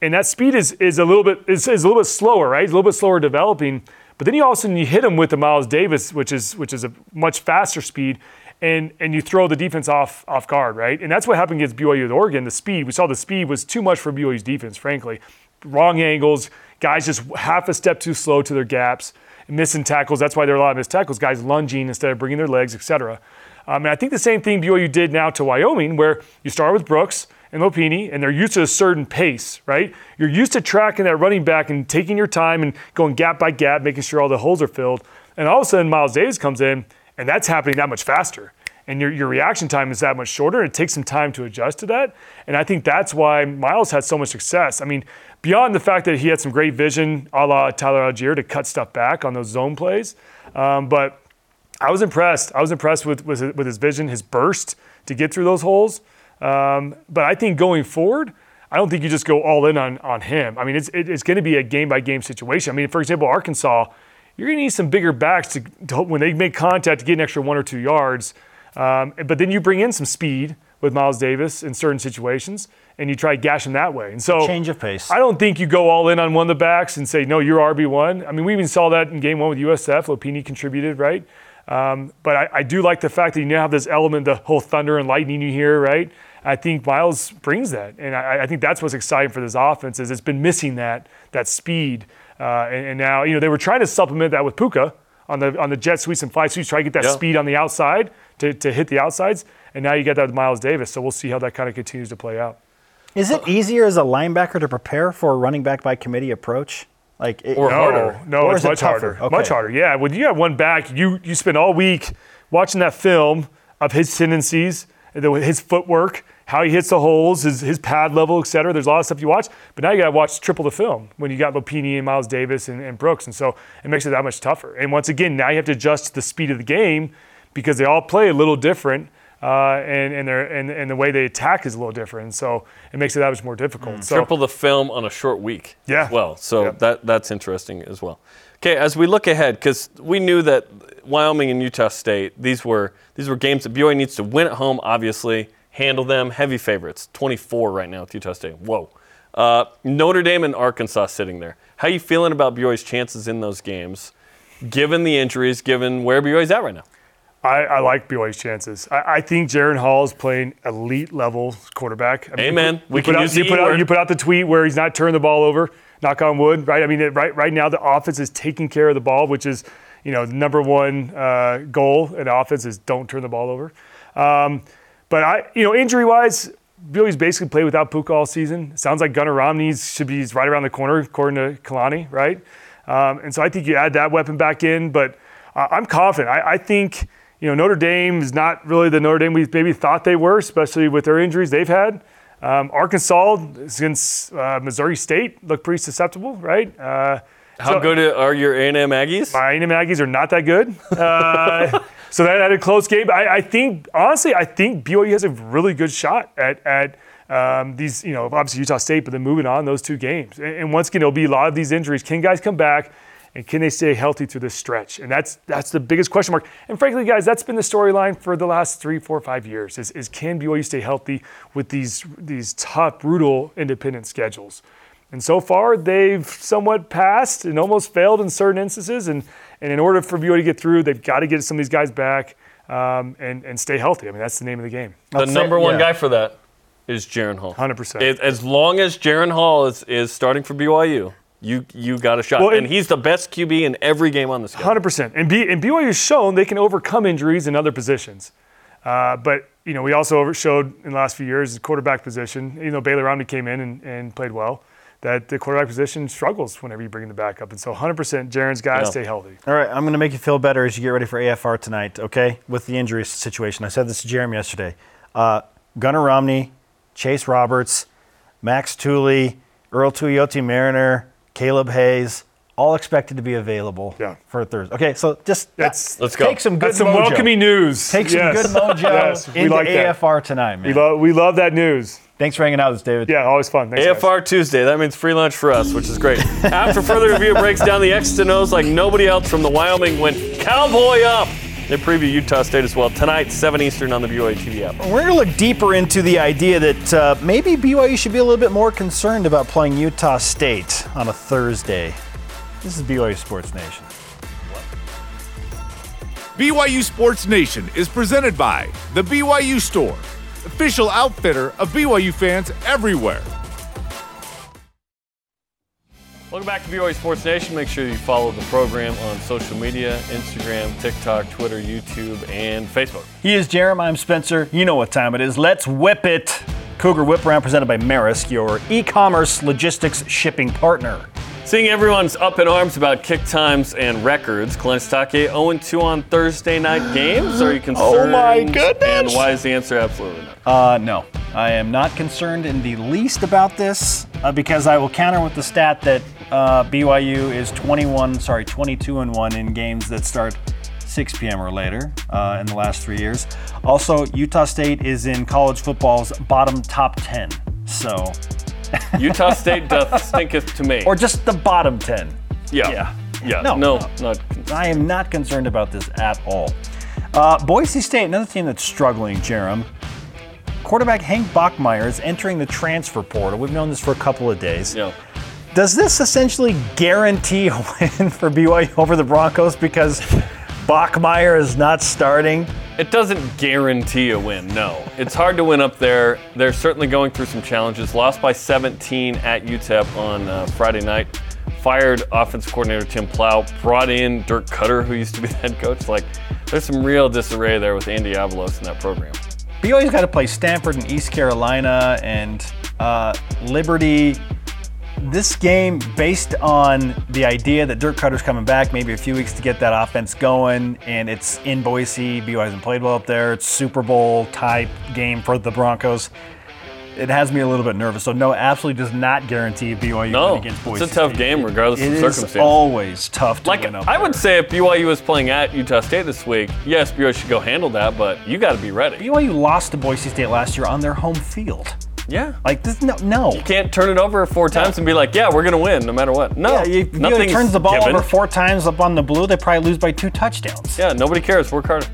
and that speed is, is a little bit is, is a little bit slower, right? It's a little bit slower developing. But then you also you hit them with the Miles Davis, which is which is a much faster speed, and and you throw the defense off off guard, right? And that's what happened against BYU with Oregon. The speed we saw the speed was too much for BYU's defense, frankly. Wrong angles, guys just half a step too slow to their gaps, missing tackles. That's why there are a lot of missed tackles. Guys lunging instead of bringing their legs, etc. Um, and I think the same thing BYU did now to Wyoming, where you start with Brooks and Lopini, and they're used to a certain pace, right? You're used to tracking that running back and taking your time and going gap by gap, making sure all the holes are filled. And all of a sudden, Miles Davis comes in, and that's happening that much faster. And your, your reaction time is that much shorter. It takes some time to adjust to that. And I think that's why Miles had so much success. I mean, beyond the fact that he had some great vision a la Tyler Allgeier to cut stuff back on those zone plays. Um, but I was impressed. I was impressed with, with, with his vision, his burst to get through those holes. Um, but I think going forward, I don't think you just go all in on, on him. I mean, it's, it, it's going to be a game by game situation. I mean, for example, Arkansas, you're going to need some bigger backs to, to, when they make contact to get an extra one or two yards. Um, but then you bring in some speed with Miles Davis in certain situations, and you try to gash him that way. And so change of pace. I don't think you go all in on one of the backs and say, no, you're RB one. I mean, we even saw that in game one with USF. Lopini contributed, right? Um, but I, I, do like the fact that you now have this element, the whole thunder and lightning you hear, right? I think Miles brings that, and I, I think that's what's exciting for this offense is it's been missing that that speed, uh, and, and, now you know they were trying to supplement that with Puka on the on the jet sweeps and fly sweeps, try to get that yeah. speed on the outside to, to hit the outsides, and now you get that with Miles Davis. So we'll see how that kind of continues to play out. Is it easier as a linebacker to prepare for a running back by committee approach? Like it, or no, harder? No, or it's much it harder. Okay. Much harder. Yeah. When you have one back, you you spend all week watching that film of his tendencies, his footwork, how he hits the holes, his, his pad level, et cetera. There's a lot of stuff you watch, but now you got to watch triple the film when you got Lopini and Miles Davis and, and Brooks, and so it makes it that much tougher. And once again, now you have to adjust the speed of the game because they all play a little different uh, and and, and and the way they attack is a little different. So it makes it that much more difficult. Mm. So, Triple the film on a short week. Yeah. As well, so yeah. that that's interesting as well. Okay, as we look ahead, because we knew that Wyoming and Utah State these were these were games that BYU needs to win at home. Obviously, handle them. Heavy favorites, 24 right now with Utah State. Whoa. Uh, Notre Dame and Arkansas sitting there. How are you feeling about BYU's chances in those games, given the injuries, given where BYU's at right now? I, I, like BYU's chances. I, I, think Jaren Hall is playing elite level quarterback. I mean, Amen. You put, we can use out, you put, out, you put out the tweet where he's not turning the ball over. Knock on wood, right? I mean, right right now the offense is taking care of the ball, which is you know the number one uh, goal in offense is don't turn the ball over. Um, but I, you know, injury wise, BYU's basically played without Puka all season. Sounds like Gunnar Romney should be right around the corner, according to Kalani, right? Um, and so I think you add that weapon back in, but uh, I'm confident. I, I think you know, Notre Dame is not really the Notre Dame we maybe thought they were, especially with their injuries they've had. Um, Arkansas against uh, Missouri State look pretty susceptible, right? Uh, How so, good are your A&M Aggies? My A&M Aggies are not that good. Uh, so that had a close game. I, I, think, honestly, I think BYU has a really good shot at, at um, these, you know, obviously Utah State, but then moving on those two games. And, and once again, it'll be a lot of these injuries. Can guys come back? And can they stay healthy through this stretch? And that's that's the biggest question mark. And frankly, guys, that's been the storyline for the last three, four, five years: is, is can BYU stay healthy with these these tough, brutal independent schedules? And so far, they've somewhat passed and almost failed in certain instances. And, and in order for BYU to get through, they've got to get some of these guys back um, and, and stay healthy. I mean, that's the name of the game. The number one yeah. guy for that is Jaren Hall. 100%. As long as Jaren Hall is, is starting for BYU, you you got a shot. Well, and, he's the best QB in every game on the schedule. Hundred percent. And B and BYU's shown they can overcome injuries in other positions. Uh, but you know, we also showed in the last few years the quarterback position. You know, Baylor Romney came in and, and played well. That the quarterback position struggles whenever you bring the back up. And so 100% Jaren's got to yeah. stay healthy. All right, I'm going to make you feel better as you get ready for AFR tonight, okay? With the injury situation. I said this to Jeremy yesterday. Uh, Gunnar Romney, Chase Roberts, Max Tooley, Earl Tuioti Mariner, Caleb Hayes, all expected to be available yeah. for Thursday. Okay, so just let's go. take some good That's some mojo. welcoming news. Take some yes. good mojo yes, into like AFR tonight, man. We love, we love that news. Thanks for hanging out with us, David. Yeah, always fun. Thanks, AFR guys. Tuesday. That means free lunch for us, which is great. After further review, breaks down the X's and O's like nobody else from the Wyoming went cowboy up. They preview Utah State as well tonight, 7 Eastern on the BYU TV app. We're going to look deeper into the idea that uh, maybe BYU should be a little bit more concerned about playing Utah State on a Thursday. This is BYU Sports Nation. BYU Sports Nation is presented by The BYU Store, official outfitter of BYU fans everywhere. Welcome back to BYU Sports Nation. Make sure you follow the program on social media Instagram, TikTok, Twitter, YouTube, and Facebook. He is Jeremy. I'm Spencer. You know what time it is. Let's whip it. Cougar Whip Around presented by Maersk, your e commerce logistics shipping partner. Seeing everyone's up in arms about kick times and records, Glenn Stocke 0-2 on Thursday night games. Are you concerned? Oh my goodness. And why is the answer absolutely no? Uh, no, I am not concerned in the least about this uh, because I will counter with the stat that uh, BYU is 21, sorry, 22 and one in games that start 6 p.m. or later uh, in the last three years. Also, Utah State is in college football's bottom top 10. So, Utah State doth stinketh to me. or just the bottom 10. yeah. yeah. Yeah. No, No, no. not I am not concerned about this at all. Uh, Boise State, another team that's struggling, Jarom. Quarterback Hank Bachmeier is entering the transfer portal. We've known this for a couple of days. yeah. Does this essentially guarantee a win for BYU over the Broncos because Bachmeier is not starting? It doesn't guarantee a win, no. It's hard to win up there. They're certainly going through some challenges. Lost by 17 at UTEP on uh, Friday night. Fired offensive coordinator Tim Plough. Brought in Dirk Koetter, who used to be the head coach. Like, there's some real disarray there with Andy Avalos in that program. BYU's got to play Stanford and East Carolina and uh, Liberty. This game, based on the idea that Dirk Koetter's coming back, maybe a few weeks to get that offense going, and it's in Boise. BYU hasn't played well up there. It's Super Bowl type game for the Broncos. It has me a little bit nervous. So no, absolutely does not guarantee BYU No, against Boise. it's a tough State. game regardless It of circumstances. circumstance. always tough to Like, win up I would say if BYU was playing at Utah State this week, yes, BYU should go handle that, but you got to be ready. BYU lost to Boise State last year on their home field. Yeah. Like this, no, no. You can't turn it over four times and be like, yeah, we're going to win no matter what. No. Yeah, if BYU nothing's turns the ball given. over four times up on the blue, they probably lose by two touchdowns. Yeah, nobody cares. Work harder.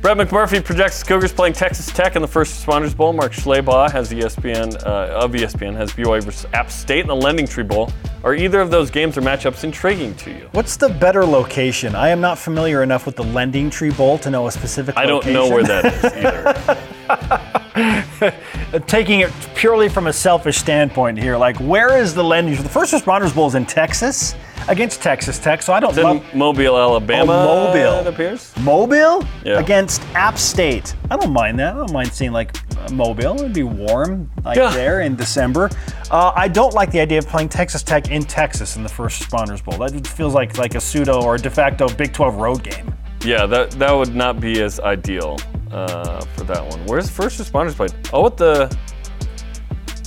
Brett McMurphy projects Cougars playing Texas Tech in the First Responders Bowl. Mark Schlabach has ESPN uh, of ESPN has BYU versus App State in the Lending Tree Bowl. Are either of those games or matchups intriguing to you? What's the better location? I am not familiar enough with the Lending Tree Bowl to know a specific I don't location. know where that is either. Taking it purely from a selfish standpoint here, like where is the Lending? The First Responders Bowl is in Texas against Texas Tech, so I don't It's love Mobile, Alabama. Oh, Mobile. It appears. Mobile Yeah. against App State. I don't mind that. I don't mind seeing like Mobile. It'd be warm like Yeah. there in December. Uh, I don't like the idea of playing Texas Tech in Texas in the First Responders Bowl. That feels like like a pseudo or de facto Big 12 road game. Yeah, that that would not be as ideal uh, for that one. Where's First Responders played? Oh, at the.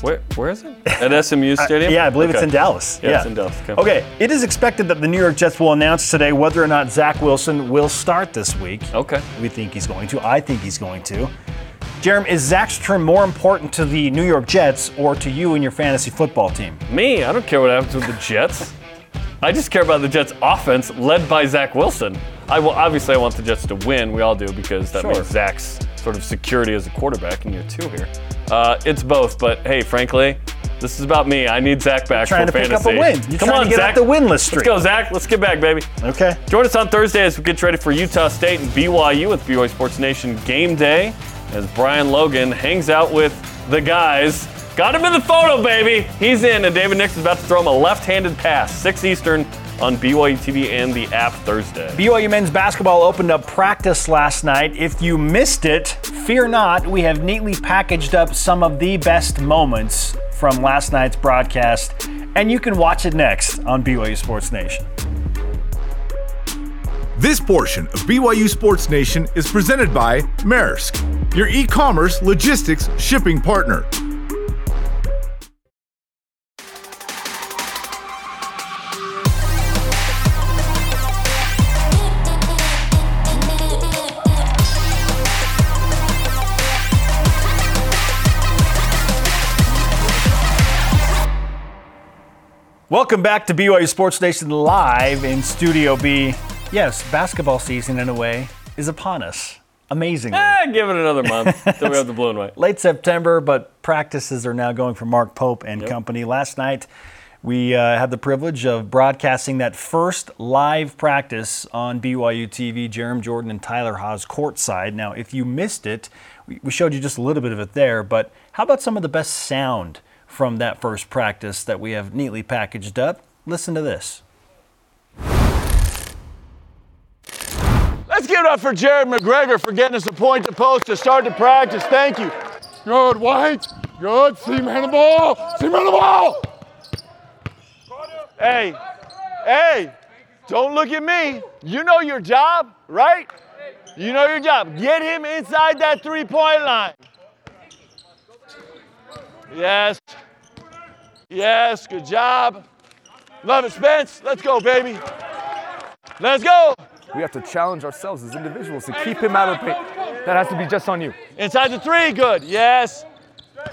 Where where is it? At SMU Stadium. Uh, Yeah, I believe it's in Dallas. Yeah, Yeah, it's in Dallas. Okay. Okay, it is expected that the New York Jets will announce today whether or not Zach Wilson will start this week. Okay. We think he's going to. I think he's going to. Jeremy, is Zach's term more important to the New York Jets or to you and your fantasy football team? Me, I don't care what happens with the Jets. I just care about the Jets' offense led by Zach Wilson. I will obviously I want the Jets to win. We all do because that Sure. means Zach's sort of security as a quarterback in year two here. Uh, it's both, but hey, frankly, this is about me. I need Zach back Trying for to pick up fantasy. a win. You're Come trying on, to get Zach. the winless streak. Let's go, Zach. Let's get back, baby. Okay. Join us on Thursday as we get ready for Utah State and BYU with BYU Sports Nation game day as Brian Logan hangs out with the guys. Got him in the photo, baby. He's in, and David Nix is about to throw him a left-handed pass, 6 Eastern on BYU TV and the app Thursday. BYU men's basketball opened up practice last night. If you missed it, fear not. We have neatly packaged up some of the best moments from last night's broadcast, and you can watch it next on BYU Sports Nation. This portion of BYU Sports Nation is presented by Maersk, your e commerce logistics shipping partner. Welcome back to BYU Sports Nation live in Studio B. Yes, basketball season in a way is upon us. Amazingly. Eh, give it another month till we have the blue and white. late September, but practices are now going for Mark Pope and company. Last night, We uh, had the privilege of broadcasting that first live practice on BYU TV. Jarom Jordan and Tyler Haws courtside. Now, if you missed it, we showed you just a little bit of it there. But how about some of the best sound from that first practice that we have neatly packaged up? Listen to this. Let's give it up for Jared McGregor for getting us a point to post to start the practice. Thank you. Good, White. Good. See man the ball. See man the ball. Hey, hey, don't look at me. You know your job, right? You know your job. Get him inside that three point line. Yes. Yes, good job. Love it, Spence. Let's go, baby. Let's go. We have to challenge ourselves as individuals to keep him out of the paint. That has to be just on you. Inside the three, good. Yes.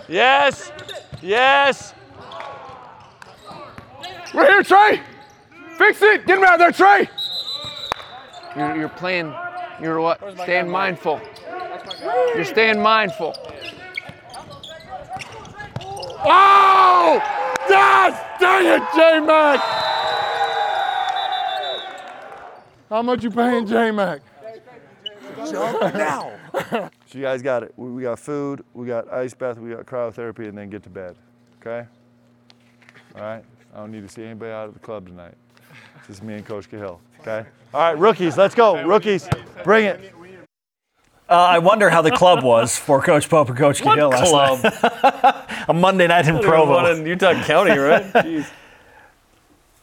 Yes. Yes. We're here, Trey. Fix it. Get him out of there, Trey. You're, you're playing, you're what? Staying mindful. You're staying mindful. Oh! God dang it, J Mac! How much you paying J Mac? Jump now. so you guys got it. We we got food, we got ice bath, we got cryotherapy, and then get to bed. Okay? All right? I don't need to see anybody out of the club tonight. It's just me and Coach Cahill. Okay? All right, rookies, let's go. Rookies, bring it. Uh, I wonder how the club was for Coach Pope and Coach What Cahill last club? night. A Monday night in One Provo. in Utah County, right? Jeez.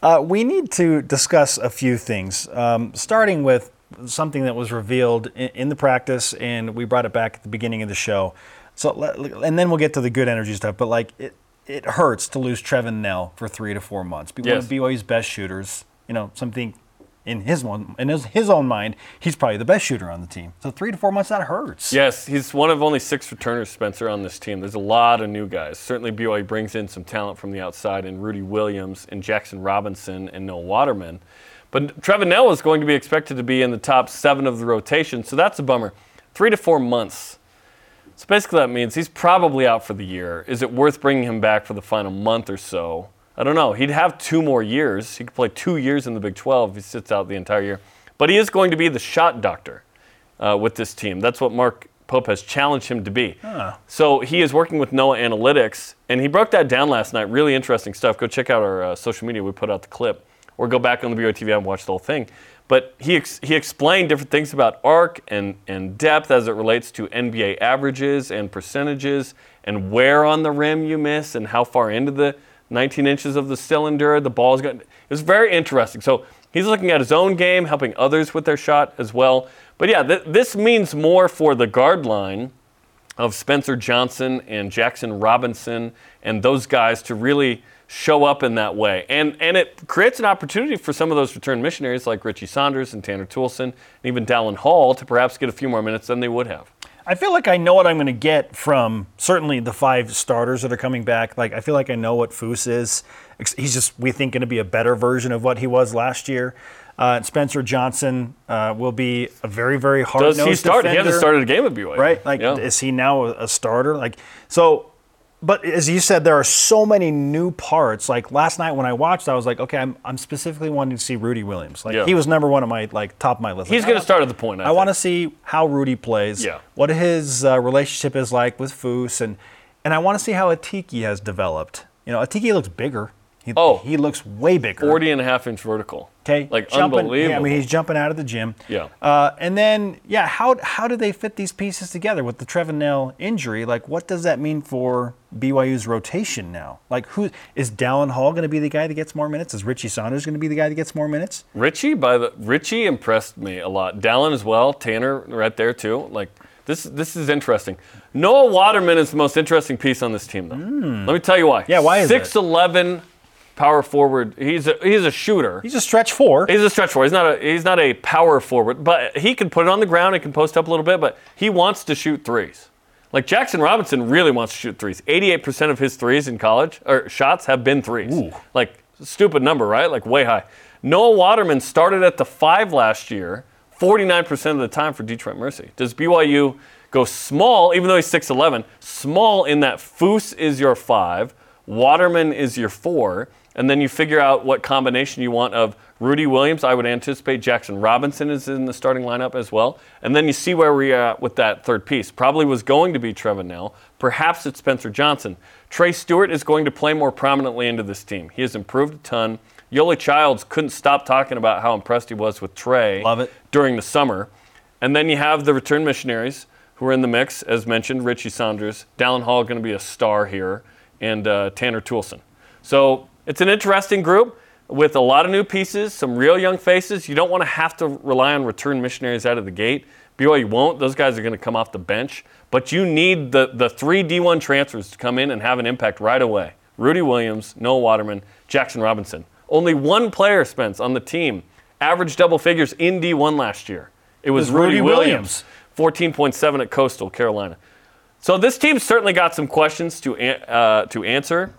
Uh, we need to discuss a few things, um, starting with something that was revealed in, in the practice, and we brought it back at the beginning of the show. So, and then we'll get to the good energy stuff. But like, it it hurts to lose Trevin Knell for three to four months. Be One of BYU's best shooters. You know, something in his one in his, his own mind, he's probably the best shooter on the team. So three to four months that hurts. Yes, he's one of only six returners, Spencer, on this team. There's a lot of new guys. Certainly, BYU brings in some talent from the outside in Rudy Williams and Jackson Robinson and Noah Waterman. But Trevin Knell is going to be expected to be in the top seven of the rotation, so that's a bummer. Three to four months. So basically, that means he's probably out for the year. Is it worth bringing him back for the final month or so? I don't know. He'd have two more years. He could play two years in the Big 12 if he sits out the entire year. But he is going to be the shot doctor uh, with this team. That's what Mark Pope has challenged him to be. So he is working with Noah Analytics, and he broke that down last night. Really interesting stuff. Go check out our uh, social media. We put out the clip, or go back on the BYU TV and watch the whole thing. But he ex- he explained different things about arc and, and depth as it relates to NBA averages and percentages, and where on the rim you miss, and how far into the 19 inches of the cylinder the ball's going. It very interesting. So he's looking at his own game, helping others with their shot as well. But yeah, th- this means more for the guard line of Spencer Johnson and Jackson Robinson and those guys to really show up in that way. And and it creates an opportunity for some of those return missionaries like Richie Saunders and Tanner Toolson and even Dallin Hall to perhaps get a few more minutes than they would have. I feel like I know what I'm going to get from certainly the five starters that are coming back. Like I feel like I know what Foose is. He's just we think going to be a better version of what he was last year. Uh, Spencer Johnson uh, will be a very very hard. Does he start? He hasn't started a game at BYU. Right? Like Yeah. is he now a starter? Like so. But as you said, there are so many new parts. Like last night when I watched, I was like, okay, I'm, I'm specifically wanting to see Rudy Williams. Like Yeah. he was number one on my like top of my list. He's Like, going to start at the point. I, I want to see how Rudy plays. Yeah. What his uh, relationship is like with Foose, and and I want to see how Atiki has developed. You know, Atiki looks bigger. He, Oh. he looks way bigger. 40 and a half inch vertical. Okay, Like jumping, unbelievable. Yeah, I mean, he's jumping out of the gym. Yeah. Uh, and then, yeah, how how do they fit these pieces together with the Trevin Knell injury? Like, what does that mean for BYU's rotation now? Like, who is Dallin Hall going to be the guy that gets more minutes? Is Richie Saunders going to be the guy that gets more minutes? Richie by the Richie impressed me a lot. Dallin as well. Tanner right there too. Like this this is interesting. Noah Waterman is the most interesting piece on this team though. Let me tell you why. Yeah, why is 6'11 power forward. He's a he's a shooter. He's a stretch four. He's a stretch four. He's not a he's not a power forward, but he can put it on the ground. He can post up a little bit, but he wants to shoot threes. Like Jackson Robinson really wants to shoot threes. 88% of his threes in college or shots have been threes. Like stupid number, right? Like way high. Noah Waterman started at the five last year, 49% of the time for Detroit Mercy. Does BYU go small, even though he's 6'11, small in that Foose is your five, Waterman is your four, and then you figure out what combination you want of Rudy Williams. I would anticipate Jackson Robinson is in the starting lineup as well. And then you see where we are at with that third piece. Probably was going to be Trevor Knell. Perhaps it's Spencer Johnson. Trey Stewart is going to play more prominently into this team. He has improved a ton. Yoeli Childs couldn't stop talking about how impressed he was with Trey Love it. during the summer. And then you have the return missionaries who are in the mix, as mentioned, Richie Saunders, Dallin Hall going to be a star here, and uh, Tanner Toolson. So it's an interesting group with a lot of new pieces, some real young faces. You don't want to have to rely on return missionaries out of the gate. BYU won't. Those guys are going to come off the bench. But you need the, the three D1 transfers to come in and have an impact right away. Rudy Williams, Noah Waterman, Jackson Robinson. Only one player, Spence, on the team averaged double figures in D1 last year. It was, It was Rudy, Rudy Williams, 14.7 at Coastal Carolina. So this team's certainly got some questions to uh, to answer.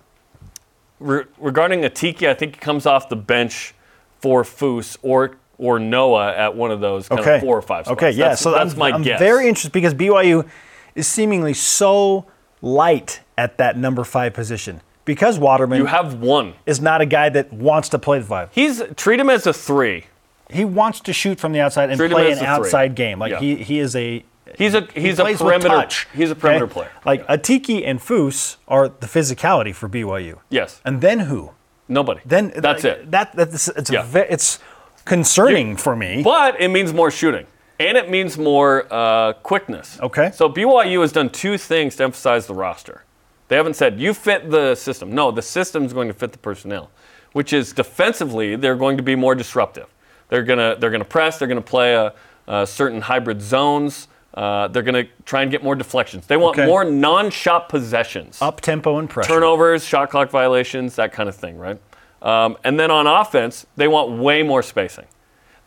Re- regarding Atiki, I think he comes off the bench for Foose or or Noah at one of those kind Okay. of four or five spots. Okay, yeah. That's, so that's I'm, my I'm guess. very interested because BYU is seemingly so light at that number five position because Waterman you have one. is not a guy that wants to play the five. He's treat him as a three. He wants to shoot from the outside and Treat play an a three. outside game. Like Yeah. he, he is a He's a he he's a plays with perimeter he's a perimeter okay? player. Like Atiki and Foose are the physicality for BYU. Yes. And then who? Nobody. Then That's like, it. That that's it's Yeah. a ve- it's concerning for me. But it means more shooting. And it means more uh, quickness. Okay. So BYU has done two things to emphasize the roster. They haven't said, you fit the system. No, the system's going to fit the personnel, which is defensively, they're going to be more disruptive. They're going to they're gonna press, they're going to play a, a certain hybrid zones. Uh, they're going to try and get more deflections. They want Okay. more non shot possessions. Up tempo and pressure. turnovers, shot clock violations, that kind of thing, right? Um, and then on offense, they want way more spacing.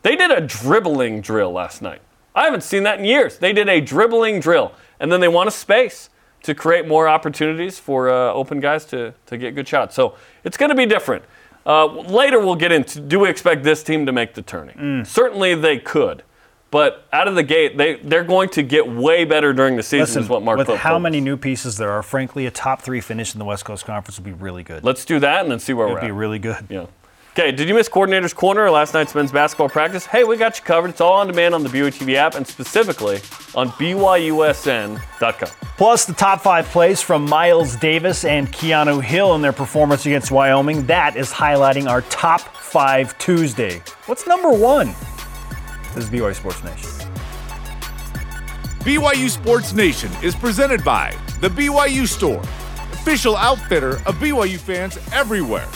They did a dribbling drill last night. I haven't seen that in years. They did a dribbling drill, and then they want a space to create more opportunities for uh, open guys to, to get good shots. So it's going to be different. Uh, later, we'll get into do we expect this team to make the turning? Certainly they could. But out of the gate, they, they're going to get way better during the season, Listen, is what Mark with Pope how told many us. new pieces there are, frankly, a top three finish in the West Coast Conference would be really good. Let's do that and then see where It'd we're be at. really good. Yeah. Okay, did you miss Coordinator's Corner or last night's men's basketball practice? Hey, we got you covered. It's all on demand on the BYU TV app and specifically on BYUSN.com. Plus, the top five plays from Miles Davis and Keanu Hill in their performance against Wyoming. That is highlighting our top five Tuesday. What's number one? This is BYU Sports Nation. BYU Sports Nation is presented by The BYU Store, official outfitter of BYU fans everywhere.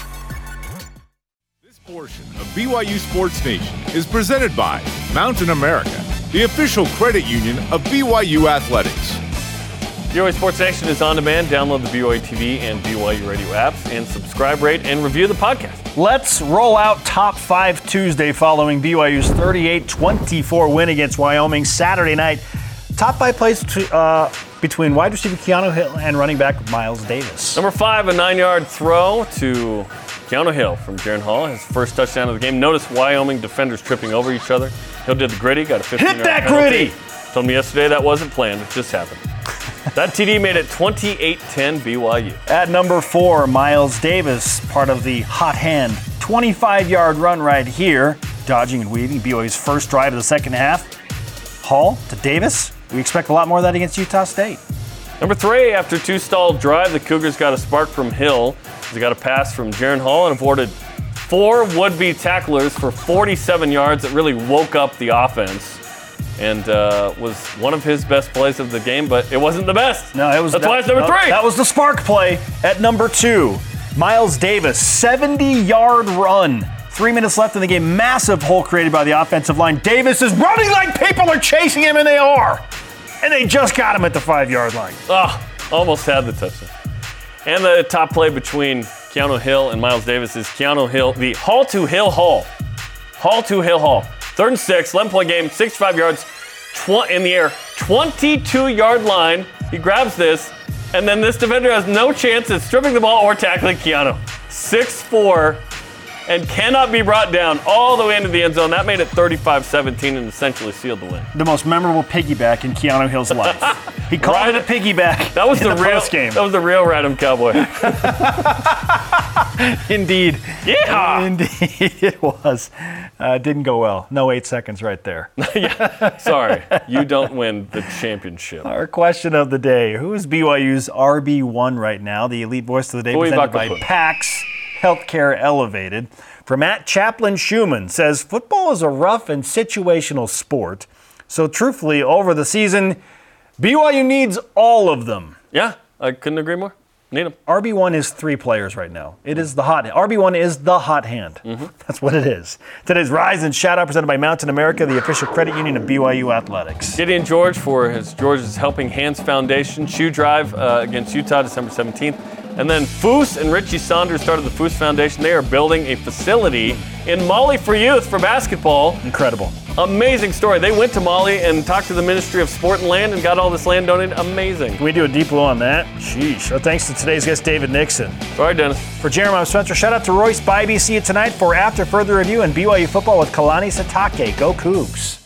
This portion of BYU Sports Nation is presented by Mountain America, the official credit union of BYU Athletics. BYU Sports Nation is on demand. Download the BYU TV and BYU radio apps and subscribe, rate, and review the podcast. Let's roll out top five Tuesday following BYU's 38 24 win against Wyoming Saturday night. Top five plays to, uh, between wide receiver Keanu Hill and running back Miles Davis. Number five, a nine yard throw to Keanu Hill from Jaren Hall, his first touchdown of the game. Notice Wyoming defenders tripping over each other. Hill did the griddy, got a 15 Hit that griddy! Told me yesterday that wasn't planned, it just happened. That TD made it 28 10 BYU. At number four, Miles Davis, part of the hot hand 25 yard run right here, dodging and weaving BYU's first drive of the second half. Hall to Davis. We expect a lot more of that against Utah State. Number three, after two stalled drive, the Cougars got a spark from Hill. They got a pass from Jaren Hall and avoided four would-be tacklers for 47 yards that really woke up the offense and uh, was one of his best plays of the game, but it wasn't the best. No, it was That's that- why it's number three. That was the spark play at number two. Miles Davis, 70 yard run. Three minutes left in the game. Massive hole created by the offensive line. Davis is running like people are chasing him, and they are. And they just got him at the five yard line. Ah, almost had the touchdown. And the top play between Keanu Hill and Miles Davis is Keanu Hill, the Hall to Hill Hall. Hall to Hill Hall. Third and six, 11 point game, 65 yards tw- in the air, 22 yard line. He grabs this, and then this defender has no chance at stripping the ball or tackling Keanu. 6'4, and cannot be brought down all the way into the end zone. That made it 35-17 and essentially sealed the win. The most memorable piggyback in Keanu Hill's life. He called Right. it a piggyback. That was the, the real postgame. That was the real Random Cowboy. Indeed. Yeah. Indeed, it was. Uh, didn't go well. No eight seconds right there. yeah. Sorry, you don't win the championship. Our question of the day Who is BYU's RB1 right now? The elite voice of the day Fui presented by PAX Healthcare Elevated. From Matt Chaplin Schumann says football is a rough and situational sport. So, truthfully, over the season, BYU needs all of them. Yeah, I couldn't agree more. Need them. RB1 is three players right now. It is the hot RB1 is the hot hand. Mm-hmm. That's what it is. Today's Rise and Shout Out presented by Mountain America, the official credit union of BYU Athletics. Gideon George for his George's Helping Hands Foundation shoe drive uh, against Utah December 17th. And then Foos and Richie Saunders started the Foos Foundation. They are building a facility in Mali for youth for basketball. Incredible. Amazing story. They went to Mali and talked to the Ministry of Sport and Land and got all this land donated. Amazing. Can we do a deep blow on that? Sheesh. Well, thanks to today's guest, David Nixon. Sorry, Dennis. For Jeremiah Spencer, shout out to Royce Bybee. See you tonight for After Further Review and BYU football with Kalani Sitake. Go Cougs.